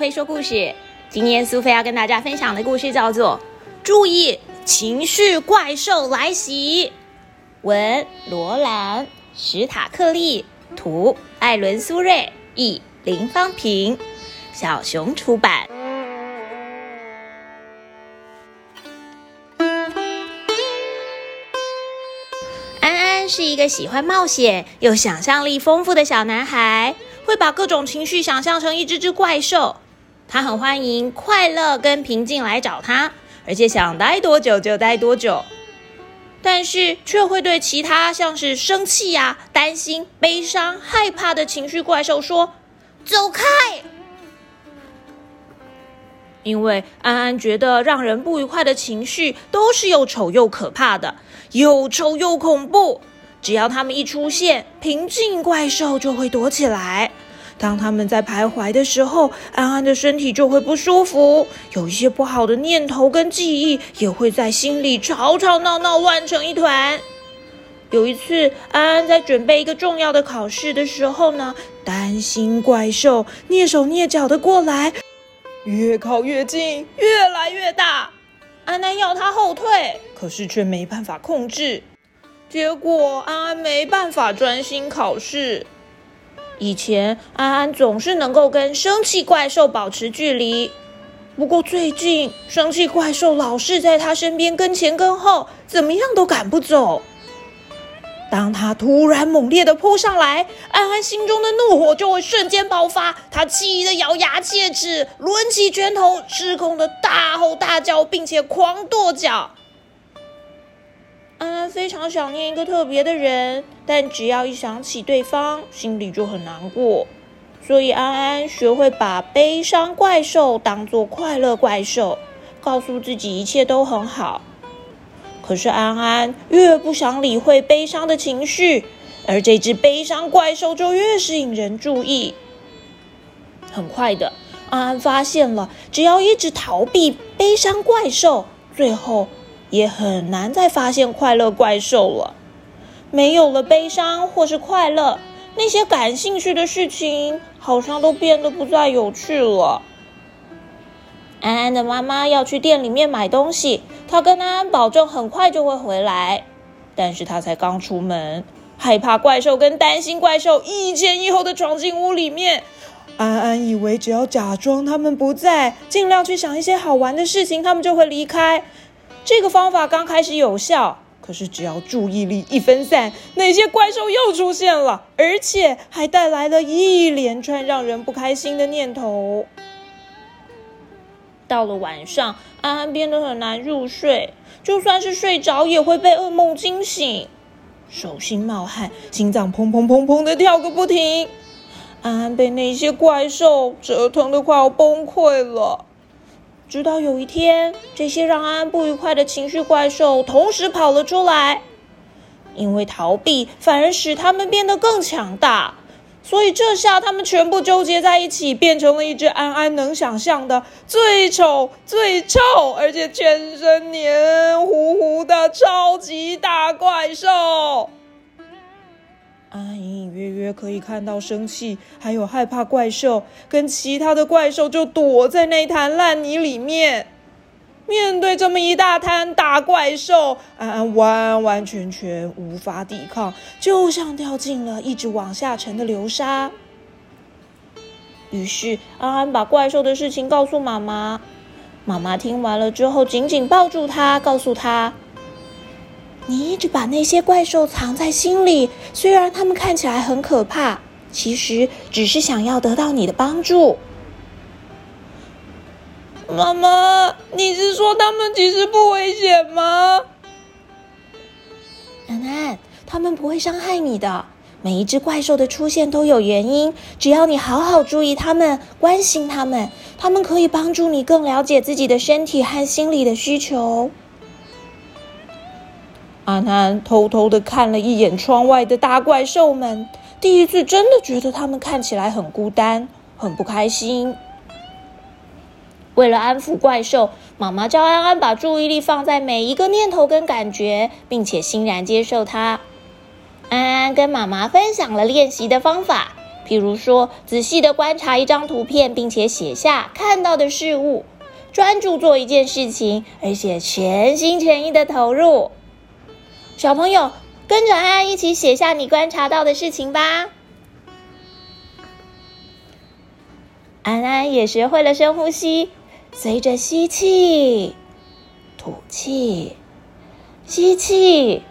苏菲说故事。今天苏菲要跟大家分享的故事叫做《注意情绪怪兽来袭》。文罗兰·史塔克利，图艾伦·苏瑞，译林芳平，小熊出版。安安是一个喜欢冒险又想象力丰富的小男孩。会把各种情绪想象成一只只怪兽，他很欢迎快乐跟平静来找他，而且想待多久就待多久。但是却会对其他像是生气呀、担心、悲伤、害怕的情绪怪兽说：“走开！”因为安安觉得让人不愉快的情绪都是又丑又可怕的，又丑又恐怖。只要他们一出现，平静怪兽就会躲起来。当他们在徘徊的时候，安安的身体就会不舒服，有一些不好的念头跟记忆也会在心里吵吵闹闹，乱成一团。有一次，安安在准备一个重要的考试的时候呢，担心怪兽蹑手蹑脚的过来，越靠越近，越来越大。安安要他后退，可是却没办法控制。结果安安没办法专心考试。以前安安总是能够跟生气怪兽保持距离，不过最近生气怪兽老是在他身边跟前跟后，怎么样都赶不走。当他突然猛烈的扑上来，安安心中的怒火就会瞬间爆发。他气得咬牙切齿，抡起拳头，失控的大吼大叫，并且狂跺脚。安安非常想念一个特别的人，但只要一想起对方，心里就很难过。所以安安学会把悲伤怪兽当作快乐怪兽，告诉自己一切都很好。可是安安越不想理会悲伤的情绪，而这只悲伤怪兽就越是引人注意。很快的，安安发现了，只要一直逃避悲伤怪兽，最后。也很难再发现快乐怪兽了。没有了悲伤或是快乐，那些感兴趣的事情好像都变得不再有趣了。安安的妈妈要去店里面买东西，她跟安安保证很快就会回来。但是她才刚出门，害怕怪兽跟担心怪兽一前一后的闯进屋里面。安安以为只要假装他们不在，尽量去想一些好玩的事情，他们就会离开。这个方法刚开始有效，可是只要注意力一分散，那些怪兽又出现了，而且还带来了一连串让人不开心的念头。到了晚上，安安变得很难入睡，就算是睡着也会被噩梦惊醒，手心冒汗，心脏砰砰砰砰的跳个不停。安安被那些怪兽折腾的快要崩溃了。直到有一天，这些让安安不愉快的情绪怪兽同时跑了出来，因为逃避反而使他们变得更强大，所以这下他们全部纠结在一起，变成了一只安安能想象的最丑、最臭，而且全身黏糊糊的超级大怪兽。安隐隐约约可以看到生气，还有害怕怪兽，跟其他的怪兽就躲在那滩烂泥里面。面对这么一大滩大怪兽，安安完完全全无法抵抗，就像掉进了一直往下沉的流沙。于是安安把怪兽的事情告诉妈妈，妈妈听完了之后，紧紧抱住他，告诉他。你一直把那些怪兽藏在心里，虽然他们看起来很可怕，其实只是想要得到你的帮助。妈妈，你是说他们其实不危险吗？安安，他们不会伤害你的。每一只怪兽的出现都有原因，只要你好好注意他们，关心他们，他们可以帮助你更了解自己的身体和心理的需求。安安偷偷的看了一眼窗外的大怪兽们，第一次真的觉得他们看起来很孤单，很不开心。为了安抚怪兽，妈妈叫安安把注意力放在每一个念头跟感觉，并且欣然接受它。安安跟妈妈分享了练习的方法，譬如说，仔细的观察一张图片，并且写下看到的事物，专注做一件事情，而且全心全意的投入。小朋友，跟着安安一起写下你观察到的事情吧。安安也学会了深呼吸，随着吸气、吐气、吸气、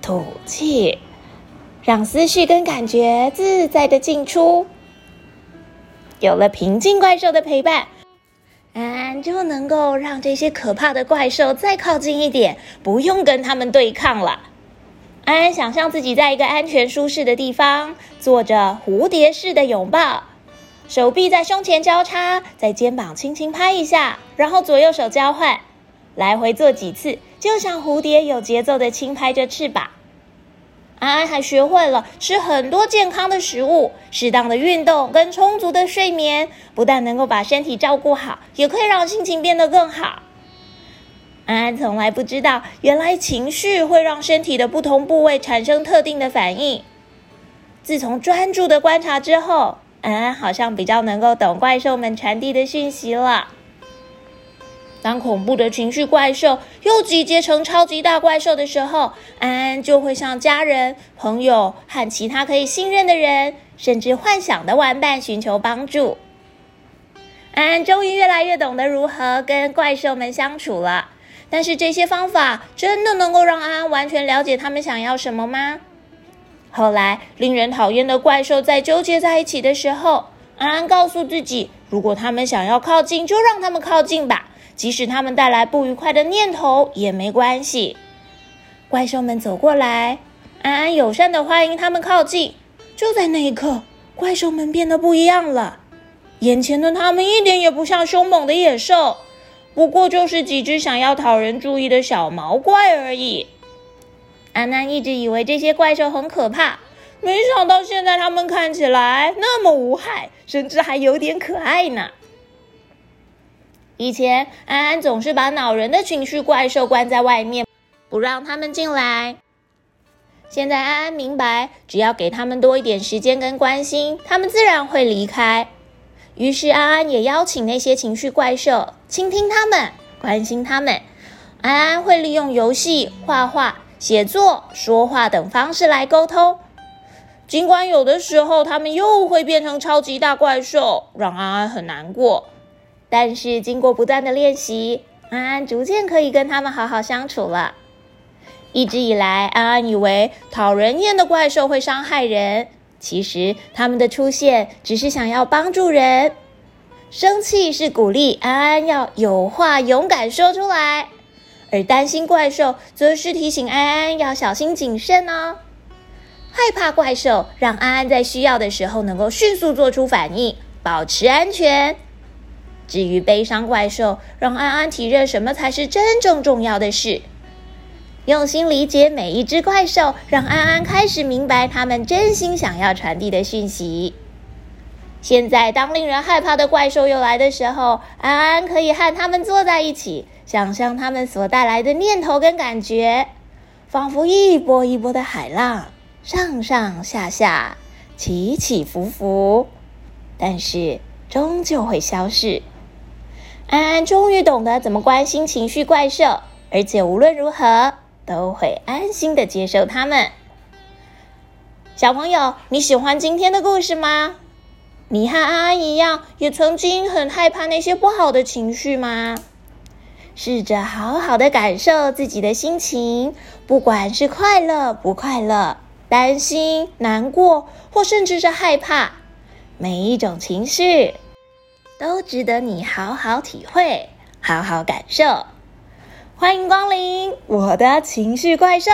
吐气，让思绪跟感觉自在的进出。有了平静怪兽的陪伴，安安就能够让这些可怕的怪兽再靠近一点，不用跟他们对抗了。安安想象自己在一个安全舒适的地方，做着蝴蝶式的拥抱。手臂在胸前交叉，在肩膀轻轻拍一下，然后左右手交换，来回做几次，就像蝴蝶有节奏的轻拍着翅膀。安安还学会了吃很多健康的食物，适当的运动跟充足的睡眠，不但能够把身体照顾好，也可以让心情变得更好。安安从来不知道，原来情绪会让身体的不同部位产生特定的反应。自从专注的观察之后。安安好像比较能够懂怪兽们传递的讯息了。当恐怖的情绪怪兽又集结成超级大怪兽的时候，安安就会向家人、朋友和其他可以信任的人，甚至幻想的玩伴寻求帮助。安安终于越来越懂得如何跟怪兽们相处了。但是这些方法真的能够让安安完全了解他们想要什么吗？后来，令人讨厌的怪兽在纠结在一起的时候，安安告诉自己：如果他们想要靠近，就让他们靠近吧，即使他们带来不愉快的念头也没关系。怪兽们走过来，安安友善的欢迎他们靠近。就在那一刻，怪兽们变得不一样了。眼前的他们一点也不像凶猛的野兽，不过就是几只想要讨人注意的小毛怪而已。安安一直以为这些怪兽很可怕，没想到现在他们看起来那么无害，甚至还有点可爱呢。以前安安总是把恼人的情绪怪兽关在外面，不让他们进来。现在安安明白，只要给他们多一点时间跟关心，他们自然会离开。于是安安也邀请那些情绪怪兽，倾听他们，关心他们。安安会利用游戏、画画。写作、说话等方式来沟通，尽管有的时候他们又会变成超级大怪兽，让安安很难过。但是经过不断的练习，安安逐渐可以跟他们好好相处了。一直以来，安安以为讨人厌的怪兽会伤害人，其实他们的出现只是想要帮助人。生气是鼓励安安要有话勇敢说出来。而担心怪兽，则是提醒安安要小心谨慎哦。害怕怪兽，让安安在需要的时候能够迅速做出反应，保持安全。至于悲伤怪兽，让安安体认什么才是真正重要的事。用心理解每一只怪兽，让安安开始明白他们真心想要传递的讯息。现在，当令人害怕的怪兽又来的时候，安安可以和他们坐在一起。想象他们所带来的念头跟感觉，仿佛一波一波的海浪，上上下下，起起伏伏，但是终究会消逝。安安终于懂得怎么关心情绪怪兽，而且无论如何都会安心的接受他们。小朋友，你喜欢今天的故事吗？你和安安一样，也曾经很害怕那些不好的情绪吗？试着好好的感受自己的心情，不管是快乐不快乐、担心、难过，或甚至是害怕，每一种情绪都值得你好好体会、好好感受。欢迎光临我的情绪怪兽，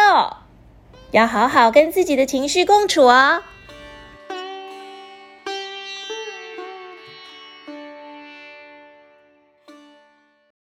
要好好跟自己的情绪共处哦。